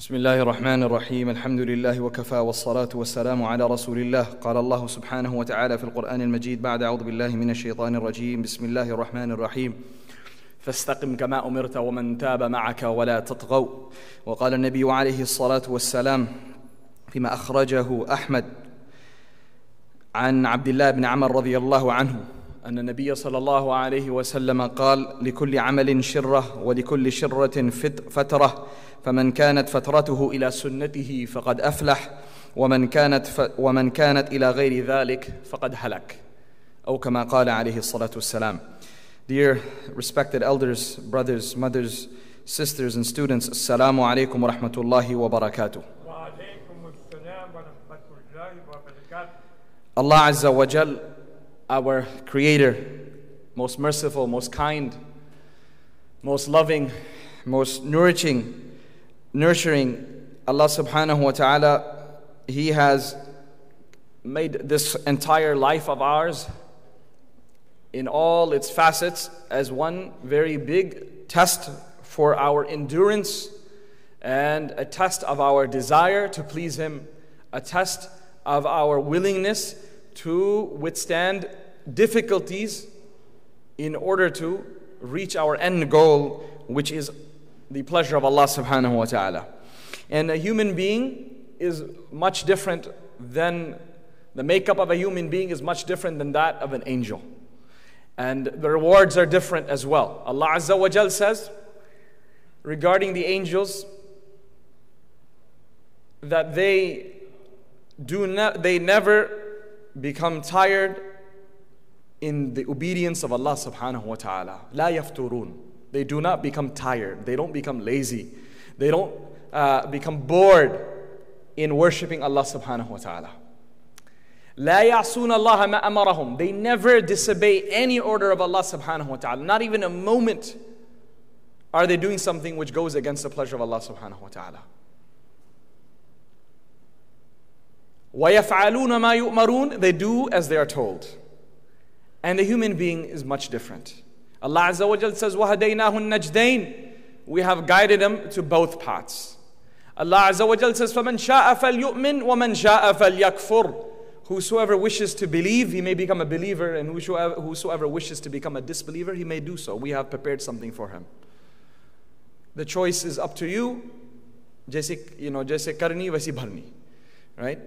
بسم الله الرحمن الرحيم. الحمد لله وكفى والصلاة والسلام على رسول الله. قال الله سبحانه وتعالى في القرآن المجيد بعد أعوذ بالله من الشيطان الرجيم. بسم الله الرحمن الرحيم. فاستقم كما أمرت ومن تاب معك ولا تطغوا. وقال النبي عليه الصلاة والسلام فيما أخرجه أحمد عن عبد الله بن عمر رضي الله عنه أن النبي صلى الله عليه وسلم قال لكل عمل شرة ولكل شرة فترة فمن كانت فترته إلى سنته فقد أفلح ومن كانت ف ومن كانت إلى غير ذلك فقد هلك. أو كما قال عليه الصلاة والسلام. Dear respected elders, brothers, mothers, sisters and students, Assalamu alaikum wa rahmatullahi wa barakatuh. Allah Azza wa Jal, our Creator, most merciful, most kind, most loving, most nourishing, nurturing, Allah subhanahu wa ta'ala, He has made this entire life of ours in all its facets as one very big test for our endurance and a test of our desire to please Him, a test of our willingness to withstand difficulties in order to reach our end goal, which is the pleasure of Allah subhanahu wa ta'ala. And a human being is much different than the makeup of a human being is much different than that of an angel. And the rewards are different as well. Allah Azza wa Jal says regarding the angels that they do not they never become tired in the obedience of Allah subhanahu wa ta'ala. La yafturun. They do not become tired. They don't become lazy. They don't uh, become bored in worshiping Allah subhanahu wa ta'ala. لا يعصون الله ما أمرهم. They never disobey any order of Allah subhanahu wa ta'ala. Not even a moment are they doing something which goes against the pleasure of Allah subhanahu wa ta'ala. وَيَفْعَلُونَ مَا يُؤْمَرُونَ They do as they are told. And the human being is much different. Allah Azza wa Jal says, وَهَدَيْنَاهُ النَّجْدَيْنِ We have guided them to both paths. Allah Azza wa Jal says, فَمَنْ شَاءَ فَلْيُؤْمِنْ وَمَنْ شَاءَ فَلْيَكْفُرْ Whosoever wishes to believe, he may become a believer, and whosoever, whosoever wishes to become a disbeliever, he may do so. We have prepared something for him. The choice is up to you. जैसे you know, जैसे करनी वैसी भरनी right?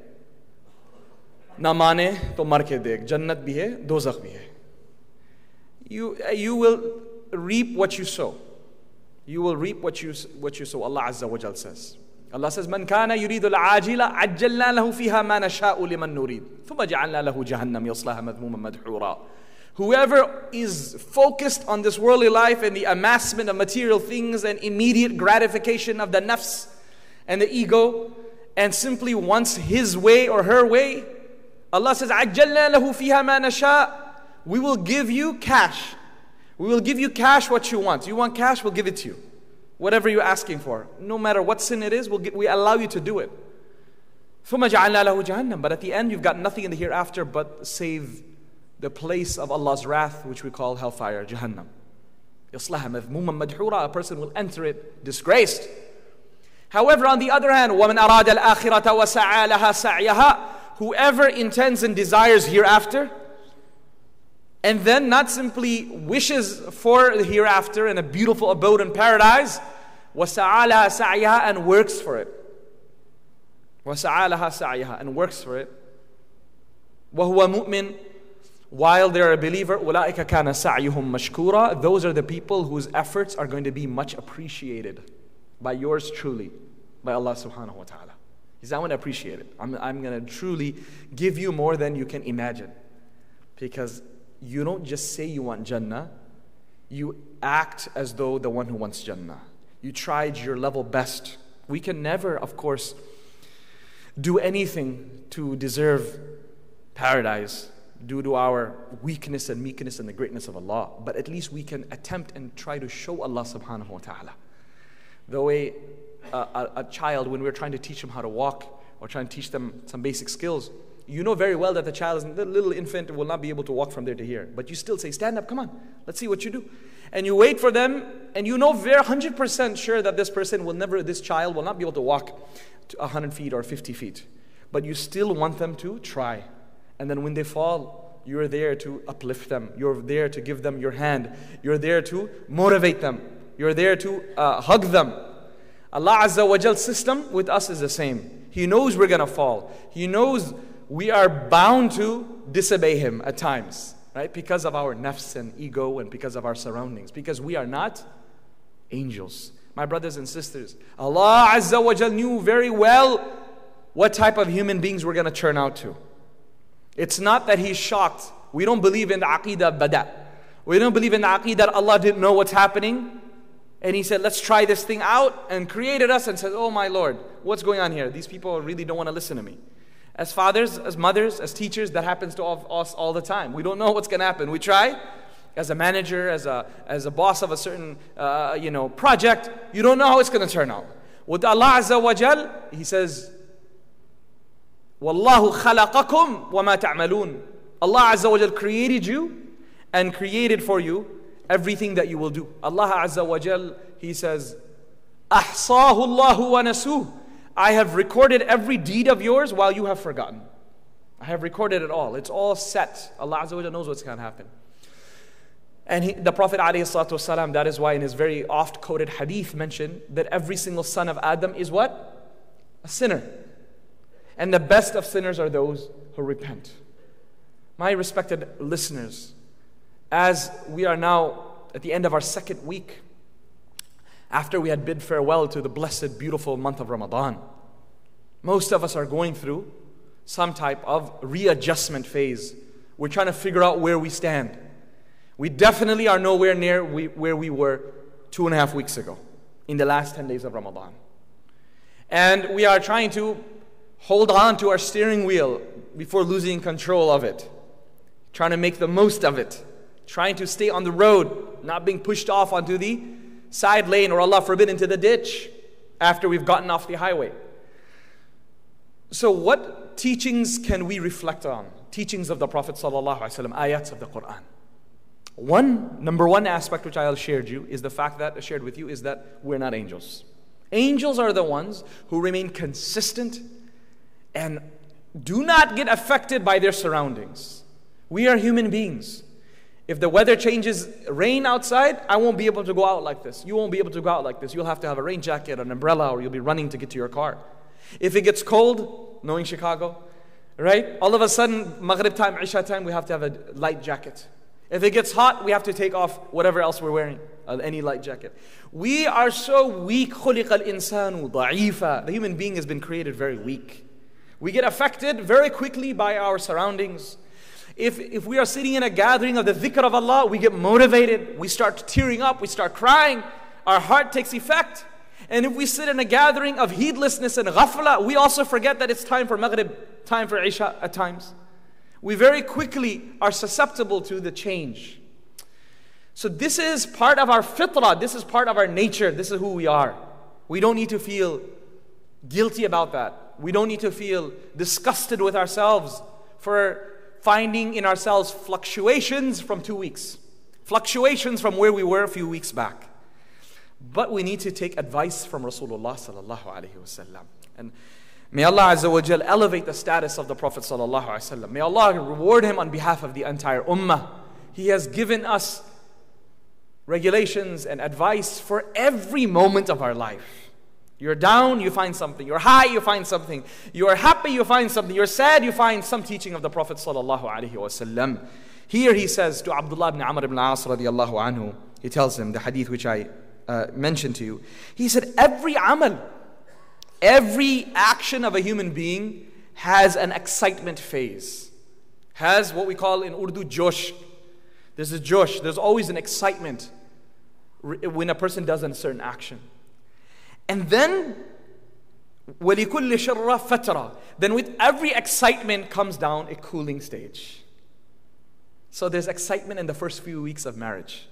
ना माने तो मर के देख जन्नत भी है दोजख भी है you, you will reap what you sow you will reap what you, what you sow Allah Azza wa Jal says Allah says من كان يريد العاجلة عجلنا له فيها ما نشاء لمن نريد ثم جعلنا له جهنم يصلاها مذموما مدحورا Whoever is focused on this worldly life and the amassment of material things and immediate gratification of the nafs and the ego and simply wants his way or her way, Allah says, عَجَّلْنَا لَهُ فِيهَا مَا نَشَاءُ We will give you cash. We will give you cash what you want. You want cash, we'll give it to you. Whatever you're asking for. No matter what sin it is, we'll get, we allow you to do it. ثُمَّ جَعَلْنَا لَهُ جَهَنَّمْ But at the end, you've got nothing in the hereafter but save the place of Allah's wrath, which we call hellfire, Jahannam. يَصْلَهَا مَذْمُومًا مَدْحُورًا A person will enter it disgraced. However, on the other hand, وَمَنْ أَرَادَ الْآخِرَةَ وَسَعَى لَهَا سَعْيَهَا Whoever intends and desires hereafter, and then not simply wishes for the hereafter and a beautiful abode in paradise, وَسَعَى لَهَا سَعْيَهَا and works for it. وَسَعَى لَهَا سَعْيَهَا and works for it. وَهُوَ مُؤْمِنٌ while they're a believer, أُولَٰئِكَ كَانَ سَعْيُهُمْ مَشْكُورًا Those are the people whose efforts are going to be much appreciated by yours truly, by Allah subhanahu wa ta'ala. He says, I want to appreciate it. I'm, I'm going to truly give you more than you can imagine. Because you don't just say you want Jannah, you act as though the one who wants Jannah. You tried your level best. We can never, of course, do anything to deserve paradise due to our weakness and meekness and the greatness of Allah. But at least we can attempt and try to show Allah subhanahu wa ta'ala. The way a, a, child, when we're trying to teach them how to walk or trying to teach them some basic skills, You know very well that the child is the little infant will not be able to walk from there to here. But you still say, Stand up, come on, let's see what you do. And you wait for them, and you know very 100% sure that this person will never, this child will not be able to walk to 100 feet or 50 feet. But you still want them to try. And then when they fall, you're there to uplift them. You're there to give them your hand. You're there to motivate them. You're there to uh, hug them. Allah Azza wa Jal system with us is the same. He knows we're going to fall. He knows we are bound to disobey Him at times, right? Because of our nafs and ego and because of our surroundings. Because we are not angels. My brothers and sisters, Allah Azza wa Jal knew very well what type of human beings we're going to turn out to. It's not that He's shocked. We don't believe in the aqidah bada. We don't believe in the aqidah that Allah didn't know what's happening. And he said, let's try this thing out and created us and said, oh my Lord, what's going on here? These people really don't want to listen to me. As fathers, as mothers, as teachers, that happens to all, us all the time. We don't know what's going to happen. We try, as a manager, as a, as a boss of a certain uh, you know, project, you don't know how it's going to turn out. With Allah Azza wa Jal, He says, khalaqakum wa ma ta'malun. Allah Azza wa Jal created you and created for you everything that you will do. Allah Azza wa Jal, He says, أحصاه الله ونسوه I have recorded every deed of yours while you have forgotten. I have recorded it all. It's all set. Allah Azza wa knows what's going to happen. And he, the Prophet والسلام, that is why in his very oft quoted hadith mentioned that every single son of Adam is what? A sinner. And the best of sinners are those who repent. My respected listeners, as we are now at the end of our second week after we had bid farewell to the blessed, beautiful month of Ramadan. Most of us are going through some type of readjustment phase. We're trying to figure out where we stand. We definitely are nowhere near we, where we were two and a half weeks ago in the last 10 days of Ramadan. And we are trying to hold on to our steering wheel before losing control of it, trying to make the most of it, trying to stay on the road, not being pushed off onto the side lane or Allah forbid into the ditch after we've gotten off the highway. So, what teachings can we reflect on? Teachings of the Prophet ﷺ, ayats of the Quran. One, number one aspect which I have shared you is the fact that I shared with you is that we're not angels. Angels are the ones who remain consistent and do not get affected by their surroundings. We are human beings. If the weather changes, rain outside, I won't be able to go out like this. You won't be able to go out like this. You'll have to have a rain jacket, an umbrella, or you'll be running to get to your car. If it gets cold, knowing Chicago, right? All of a sudden, Maghrib time, Isha time, we have to have a light jacket. If it gets hot, we have to take off whatever else we're wearing, uh, any light jacket. We are so weak. The human being has been created very weak. We get affected very quickly by our surroundings. If, if we are sitting in a gathering of the dhikr of Allah, we get motivated, we start tearing up, we start crying, our heart takes effect. And if we sit in a gathering of heedlessness and ghafla, we also forget that it's time for Maghrib, time for Isha at times. We very quickly are susceptible to the change. So, this is part of our fitrah, this is part of our nature, this is who we are. We don't need to feel guilty about that. We don't need to feel disgusted with ourselves for finding in ourselves fluctuations from two weeks, fluctuations from where we were a few weeks back. But we need to take advice from Rasulullah sallallahu alaihi wasallam. And may Allah Azza wa Jal elevate the status of the Prophet sallallahu alaihi wasallam. May Allah reward him on behalf of the entire ummah. He has given us regulations and advice for every moment of our life. You're down, you find something. You're high, you find something. You're happy, you find something. You're sad, you find some teaching of the Prophet wasallam. Here he says to Abdullah ibn Amr ibn As radiallahu anhu, he tells him the hadith which I uh, mentioned to you. He said, every amal, every action of a human being has an excitement phase. Has what we call in Urdu josh. There's a josh, there's always an excitement when a person does a certain action. And then, وَلِكُلِّ شَرَّ فَتْرَةً Then with every excitement comes down a cooling stage. So there's excitement in the first few weeks of marriage.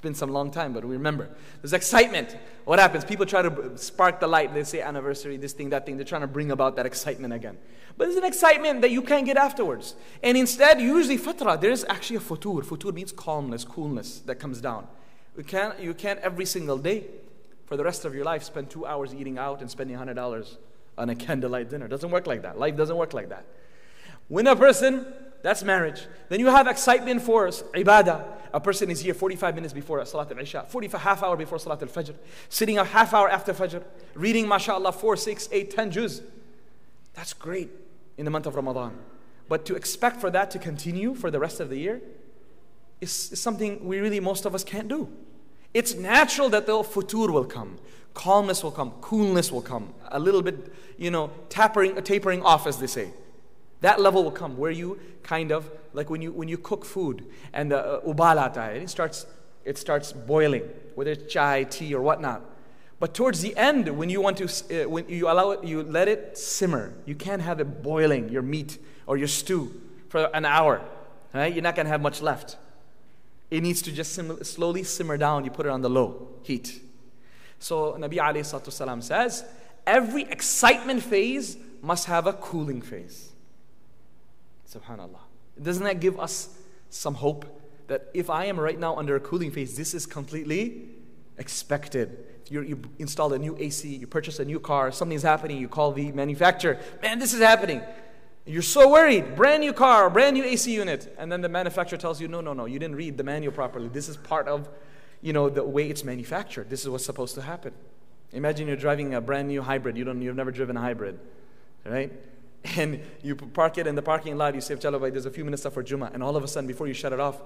It's been some long time, but we remember. There's excitement. What happens? People try to spark the light. They say anniversary, this thing, that thing. They're trying to bring about that excitement again. But there's an excitement that you can't get afterwards. And instead, usually fatra, there is actually a futur. Futur means calmness, coolness that comes down. You can't, you can't every single day, for the rest of your life, spend two hours eating out and spending $100 on a candlelight dinner. Doesn't work like that. Life doesn't work like that. When a person, that's marriage. Then you have excitement for ibadah. A person is here 45 minutes before Salat al-Isha, 45 half hour before Salat al-Fajr, sitting a half hour after Fajr, reading mashallah 4, 6, 8, 10 juz. That's great in the month of Ramadan. But to expect for that to continue for the rest of the year is, is something we really, most of us can't do. It's natural that the futur will come, calmness will come, coolness will come, a little bit, you know, tapering, tapering off, as they say. That level will come where you kind of, like when you, when you cook food and the uh, ubalata, it starts, it starts boiling, whether it's chai, tea, or whatnot. But towards the end, when you want to, uh, when you allow it, you let it simmer. You can't have it boiling, your meat or your stew, for an hour. Right? You're not going to have much left. It needs to just sim- slowly simmer down. You put it on the low heat. So Nabi alayhi says, every excitement phase must have a cooling phase. Subhanallah. Doesn't that give us some hope that if I am right now under a cooling phase, this is completely expected? you you install a new AC, you purchase a new car, something's happening, you call the manufacturer, man, this is happening. You're so worried, brand new car, brand new AC unit. And then the manufacturer tells you, no, no, no, you didn't read the manual properly. This is part of, you know, the way it's manufactured. This is what's supposed to happen. Imagine you're driving a brand new hybrid. You don't, you've never driven a hybrid, right? And you park it in the parking lot. You say, Chalo, there's a few minutes left for Juma. And all of a sudden, before you shut it off,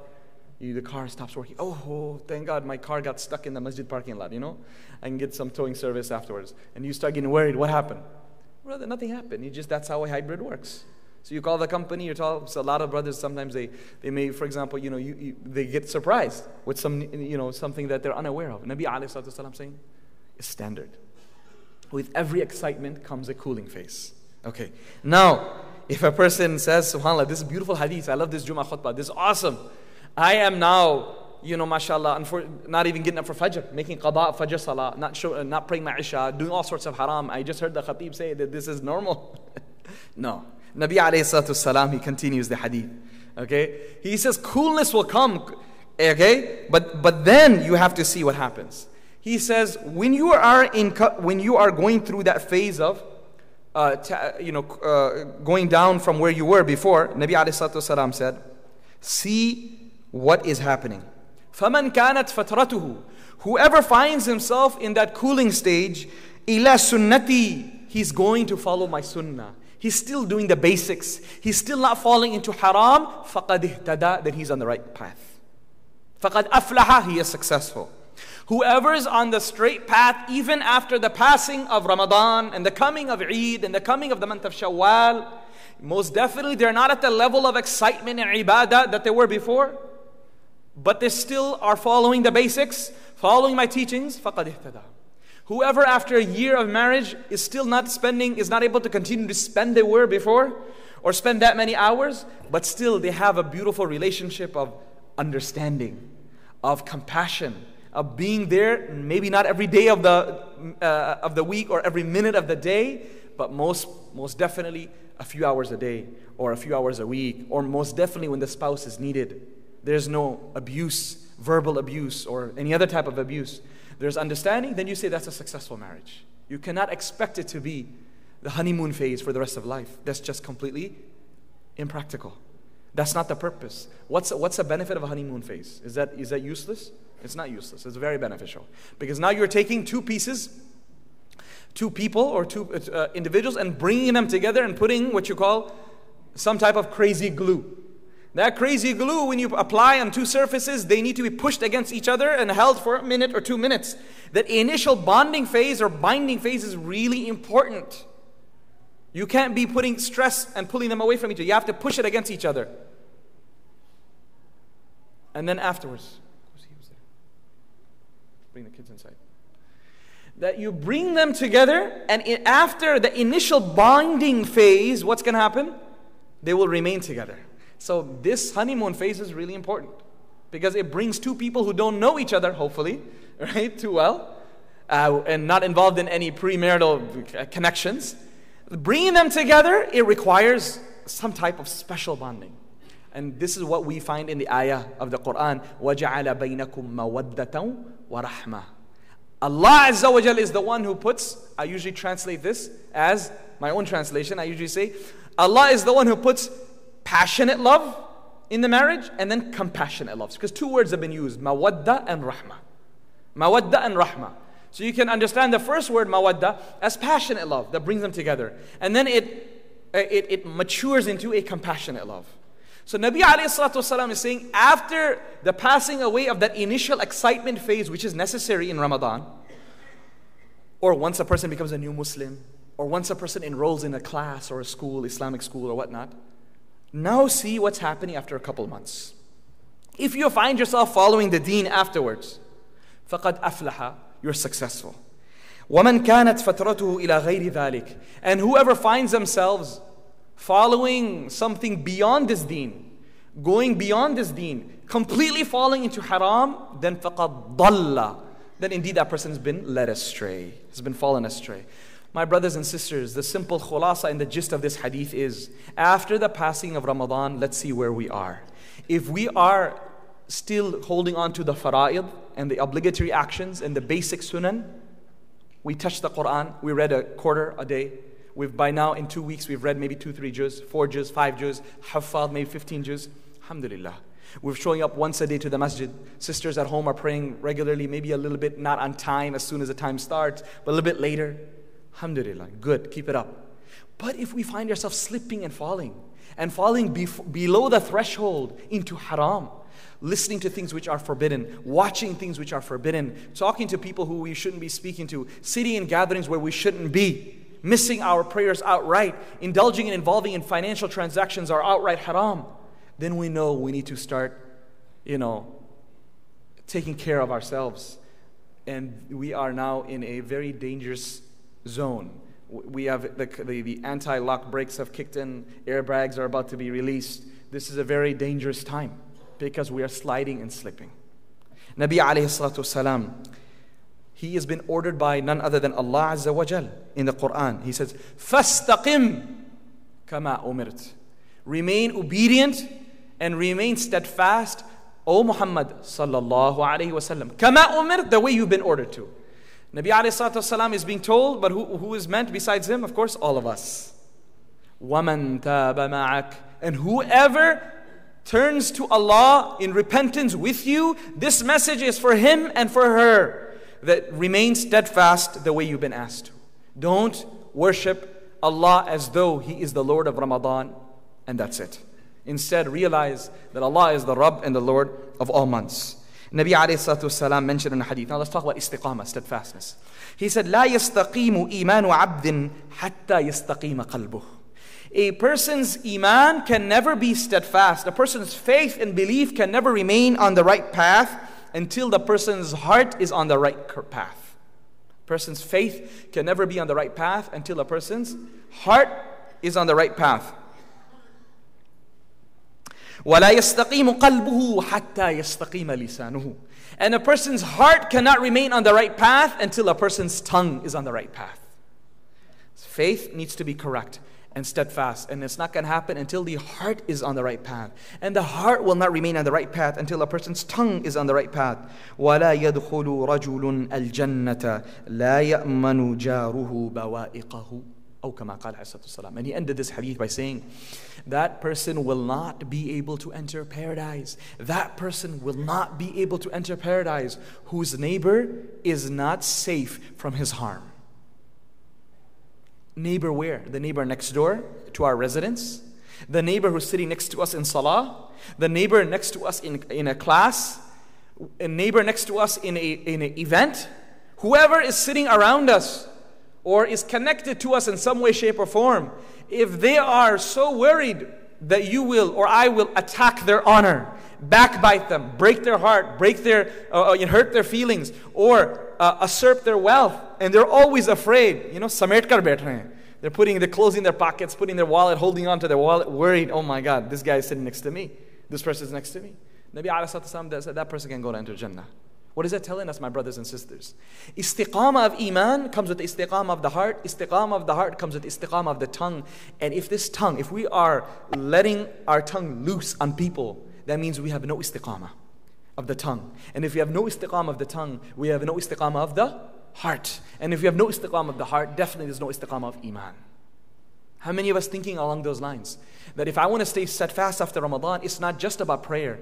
you, the car stops working. Oh, oh, thank God my car got stuck in the masjid parking lot, you know? I can get some towing service afterwards. And you start getting worried. What happened? Brother, nothing happened. You just, that's how a hybrid works. So you call the company, you tell so a lot of brothers sometimes they, they may, for example, you know, you, you, they get surprised with some, you know, something that they're unaware of. Nabi alayhi saying, is standard. With every excitement comes a cooling phase. Okay. Now, if a person says, subhanAllah, this is beautiful hadith, I love this Jummah khutbah, this is awesome. I am now, you know, mashallah, not even getting up for Fajr, making qada Fajr salah, not, show, not praying my Isha, doing all sorts of haram. I just heard the khatib say that this is normal. no. Nabi alayhi salatu salam, he continues the hadith. Okay? He says coolness will come. Okay? But, but then you have to see what happens. He says, when you are, in, when you are going through that phase of, uh, you know, uh, going down from where you were before, Nabi alayhi salam said, see what is happening. فَمَنْ كَانَتْ فَتْرَتُهُ Whoever finds himself in that cooling stage, إِلَى سُنَّتِي He's going to follow my sunnah. He's still doing the basics. He's still not falling into haram. فَقَدْ اهْتَدَى Then he's on the right path. فَقَدْ أَفْلَحَ He is successful. Whoever is on the straight path, even after the passing of Ramadan and the coming of Eid and the coming of the month of Shawwal, most definitely they're not at the level of excitement and ibadah that they were before but they still are following the basics, following my teachings, فَقَدْ اهْتَدَى Whoever after a year of marriage is still not spending, is not able to continue to spend they were before, or spend that many hours, but still they have a beautiful relationship of understanding, of compassion, of being there, maybe not every day of the, uh, of the week or every minute of the day, but most, most definitely a few hours a day, or a few hours a week, or most definitely when the spouse is needed there's no abuse, verbal abuse, or any other type of abuse, there's understanding, then you say that's a successful marriage. You cannot expect it to be the honeymoon phase for the rest of life. That's just completely impractical. That's not the purpose. What's, what's the benefit of a honeymoon phase? Is that, is that useless? It's not useless. It's very beneficial. Because now you're taking two pieces, two people or two uh, individuals, and bringing them together and putting what you call some type of crazy glue. That crazy glue, when you apply on two surfaces, they need to be pushed against each other and held for a minute or two minutes. That initial bonding phase or binding phase is really important. You can't be putting stress and pulling them away from each other. You have to push it against each other. And then afterwards, bring the kids inside. That you bring them together, and after the initial bonding phase, what's going to happen? They will remain together. So this honeymoon phase is really important. because it brings two people who don't know each other, hopefully, right, too well, uh, and not involved in any premarital connections. Bringing them together, it requires some type of special bonding. And this is what we find in the ayah of the Quran. وَجَعَلَ بَيْنَكُم مَوَدَّةً وَرَحْمَةً Allah Azza wa is the one who puts, I usually translate this as my own translation. I usually say, Allah is the one who puts passionate love in the marriage and then compassionate love. Because two words have been used, mawadda and rahma. Mawadda and rahma. So you can understand the first word, mawadda, as passionate love that brings them together. And then it, it, it matures into a compassionate love. So Nabi والسلام, is saying after the passing away of that initial excitement phase, which is necessary in Ramadan, or once a person becomes a new Muslim, or once a person enrolls in a class or a school, Islamic school or whatnot, now see what's happening after a couple months. If you find yourself following the deen afterwards, فَقَدْ أَفْلَحَ You're successful. وَمَنْ كَانَتْ فَتْرَتُهُ إِلَى غَيْرِ ذَلِكَ And whoever finds themselves following something beyond this deen, going beyond this deen, completely falling into haram, then فَقَدْ ضَلَّ Then indeed that person has been led astray, has been fallen astray. My brothers and sisters, the simple khulasa and the gist of this hadith is after the passing of Ramadan, let's see where we are. If we are still holding on to the fara'id and the obligatory actions and the basic sunan, we touched the Quran, we read a quarter a day. We've by now in two weeks we've read maybe two, three juz, four juz, five juz, hafad, maybe 15 juz. Alhamdulillah. We're showing up once a day to the masjid. Sisters at home are praying regularly, maybe a little bit not on time as soon as the time starts, but a little bit later. Alhamdulillah, good, keep it up. But if we find ourselves slipping and falling, and falling bef- below the threshold into haram, listening to things which are forbidden, watching things which are forbidden, talking to people who we shouldn't be speaking to, sitting in gatherings where we shouldn't be, missing our prayers outright, indulging and involving in financial transactions are outright haram, then we know we need to start, you know, taking care of ourselves. And we are now in a very dangerous zone. We have the, the, the anti lock brakes have kicked in, airbags are about to be released. This is a very dangerous time because we are sliding and slipping. Nabi alayhi salatu salam, he has been ordered by none other than Allah Azza wa Jal in the Quran. He says, Fastaqim kama umirt. Remain obedient and remain steadfast, O Muhammad sallallahu alayhi wa sallam. Kama umirt, the way you've been ordered to. Nabi alayhi is being told, but who, who is meant besides him? Of course, all of us. وَمَن تَابَ مَعَكَ And whoever turns to Allah in repentance with you, this message is for him and for her. That remain steadfast the way you've been asked to. Don't worship Allah as though He is the Lord of Ramadan, and that's it. Instead, realize that Allah is the Rabb and the Lord of all months. Nabi alayhi mentioned in a hadith. Now let's talk about istiqamah, steadfastness. He said, لا يستقيم إيمان عبد حتى يستقيم قلبه. A person's iman can never be steadfast. A person's faith and belief can never remain on the right path until the person's heart is on the right path. A person's faith can never be on the right path until a person's heart is on the right path. ولا يستقيم قلبه حتى يستقيم لسانه. And a person's heart cannot remain on the right path until a person's tongue is on the right path. Faith needs to be correct and steadfast, and it's not going to happen until the heart is on the right path. And the heart will not remain on the right path until a person's tongue is on the right path. ولا يدخل رجل الجنة لا يأمن جاره بوائقه Oh, kama qala wasalam. And he ended this hadith by saying, That person will not be able to enter paradise. That person will not be able to enter paradise whose neighbor is not safe from his harm. Neighbor where? The neighbor next door to our residence? The neighbor who's sitting next to us in salah? The neighbor next to us in, in a class? A neighbor next to us in, a, in an event? Whoever is sitting around us or is connected to us in some way, shape, or form, if they are so worried that you will or I will attack their honor, backbite them, break their heart, break their, uh, uh hurt their feelings, or uh, usurp their wealth, and they're always afraid, you know, samet kar They're putting, they're closing their pockets, putting their wallet, holding on to their wallet, worried, oh my God, this guy is sitting next to me. This person is next to me. Nabi Wasallam said that person can go to enter Jannah. What is that telling us, my brothers and sisters? Istiqamah of Iman comes with istiqamah of the heart. Istiqamah of the heart comes with istiqamah of the tongue. And if this tongue, if we are letting our tongue loose on people, that means we have no istiqamah of the tongue. And if we have no istiqamah of the tongue, we have no istiqamah of the heart. And if we have no istiqamah of the heart, definitely there's no istiqamah of Iman. How many of us thinking along those lines? That if I want to stay steadfast after Ramadan, it's not just about prayer.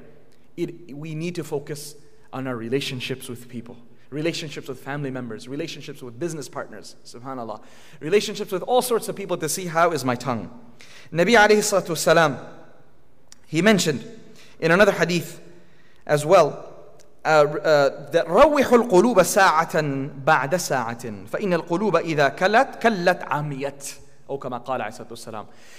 It, we need to focus on our relationships with people, relationships with family members, relationships with business partners, subhanAllah, relationships with all sorts of people to see how is my tongue. Nabi alayhi salatu wasalam, he mentioned in another hadith as well, uh, uh, that روح القلوب ساعة بعد ساعة فإن القلوب إذا كلت كلت عميت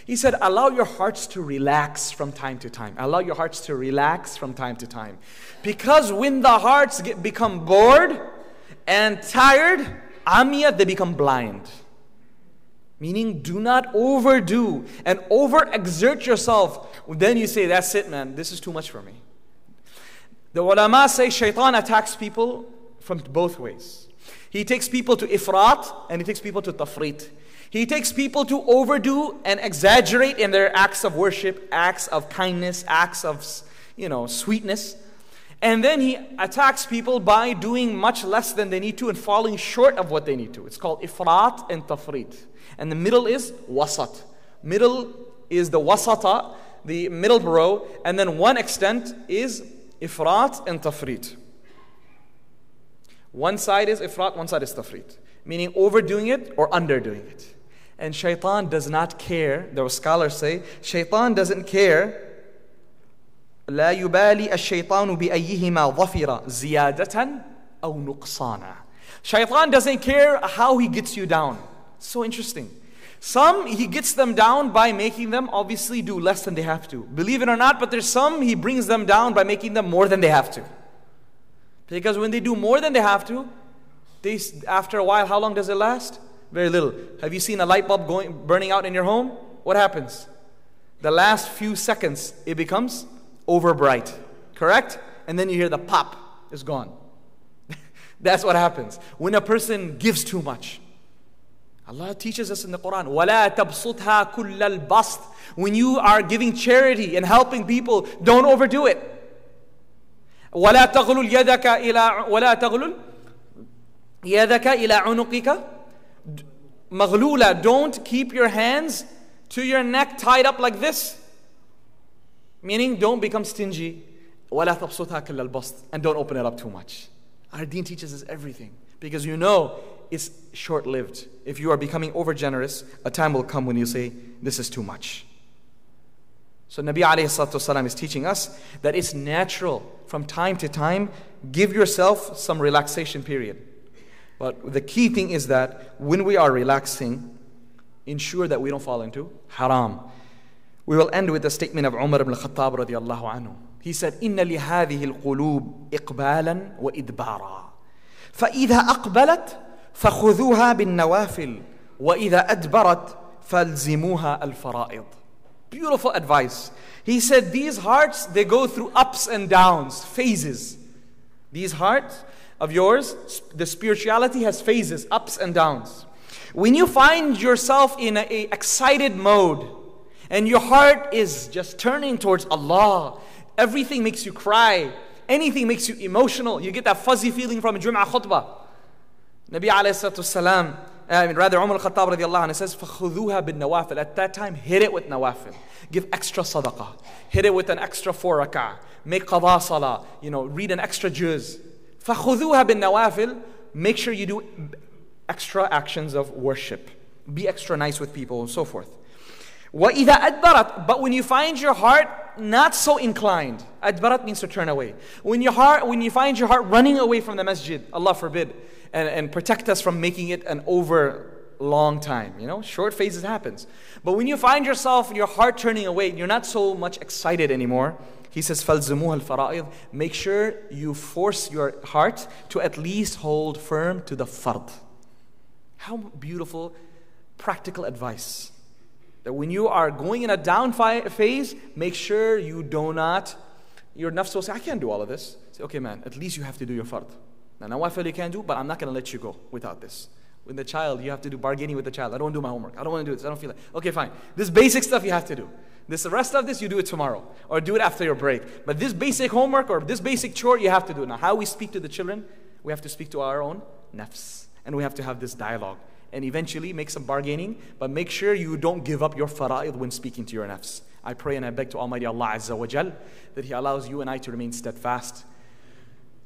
he said, allow your hearts to relax from time to time. Allow your hearts to relax from time to time. Because when the hearts get, become bored and tired, amiyat, they become blind. Meaning, do not overdo and overexert yourself. Then you say, that's it, man. This is too much for me. The ulama say shaitan attacks people from both ways. He takes people to ifrat and he takes people to tafrit he takes people to overdo and exaggerate in their acts of worship, acts of kindness, acts of, you know, sweetness. And then he attacks people by doing much less than they need to and falling short of what they need to. It's called ifrat and tafrit. And the middle is wasat. Middle is the wasata, the middle row, and then one extent is ifrat and tafrit. One side is ifrat, one side is tafrit, meaning overdoing it or underdoing it. And shaitan does not care. There were scholars say, shaitan doesn't care. لا يبالي الشيطان بأيهما ظفر زيادة أو نقصانا. Shaitan doesn't care how he gets you down. So interesting. Some he gets them down by making them obviously do less than they have to. Believe it or not, but there's some he brings them down by making them more than they have to. Because when they do more than they have to, they, after a while, how long does it last? Very little. Have you seen a light bulb going burning out in your home? What happens? The last few seconds it becomes over bright. Correct? And then you hear the pop is gone. That's what happens when a person gives too much. Allah teaches us in the Quran, وَلَا تَبْسُطْهَا كُلَّ الْبَسْطِ When you are giving charity and helping people, don't overdo it. وَلَا تَغْلُلْ يَدَكَ إِلَى وَلَا تَغْلُلْ يَدَكَ إِلَى عُنُقِكَ Maghlula, don't keep your hands to your neck tied up like this. Meaning, don't become stingy. And don't open it up too much. Our deen teaches us everything because you know it's short lived. If you are becoming over generous, a time will come when you say, This is too much. So, Nabi is teaching us that it's natural from time to time, give yourself some relaxation period. But the key thing is that when we are relaxing, ensure that we don't fall into haram. We will end with the statement of Umar ibn al-Khattab radiallahu anhu. He said, إن لهذه القلوب إقبالا وإدبارا فإذا أقبلت فخذوها بالنوافل وإذا أدبرت فالزموها الفرائض Beautiful advice. He said, These hearts, they go through ups and downs, phases. These hearts, of yours, the spirituality has phases, ups and downs. When you find yourself in an excited mode and your heart is just turning towards Allah, everything makes you cry, anything makes you emotional, you get that fuzzy feeling from Jum'ah khutbah. Nabi alayhi salam, I mean, rather Umar al-Khattab radiallahu anhu says, فَخُذُوهَا بِالنَّوَافِلِ At that time, hit it with nawafil. Give extra sadaqah. Hit it with an extra four rak'ah. Make qadha salah. You know, read an extra juz. فَخُذُوهَا بِالنَّوَافِلِ Make sure you do extra actions of worship. Be extra nice with people and so forth. وَإِذَا أَدْبَرَتْ But when you find your heart not so inclined, أدبرت means to turn away. When your heart, when you find your heart running away from the masjid, Allah forbid, and, and protect us from making it an over long time. You know, short phases happens. But when you find yourself, your heart turning away, you're not so much excited anymore, he says, فَالْزِمُوهَا الْفَرَائِض Make sure you force your heart to at least hold firm to the fard. How beautiful, practical advice. That when you are going in a down phase, make sure you do not your nafs will say, I can't do all of this. Say, okay, man, at least you have to do your fard. Now, nawafil you can do, but I'm not going to let you go without this. With the child, you have to do bargaining with the child. I don't want to do my homework. I don't want to do this. I don't feel like. Okay, fine. This basic stuff you have to do. This the rest of this you do it tomorrow or do it after your break. But this basic homework or this basic chore you have to do. Now, how we speak to the children, we have to speak to our own nafs, and we have to have this dialogue. And eventually make some bargaining, but make sure you don't give up your fara'id when speaking to your nafs. I pray and I beg to Almighty Allah Azza wa Jal that He allows you and I to remain steadfast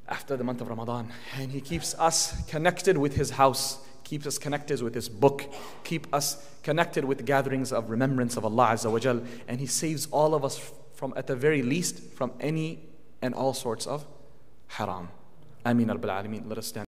after the month of Ramadan. And He keeps us connected with His house, keeps us connected with His book, keep us connected with gatherings of remembrance of Allah Azza wa Jal. And He saves all of us from, at the very least, from any and all sorts of haram. Ameen Alameen. Let us stand.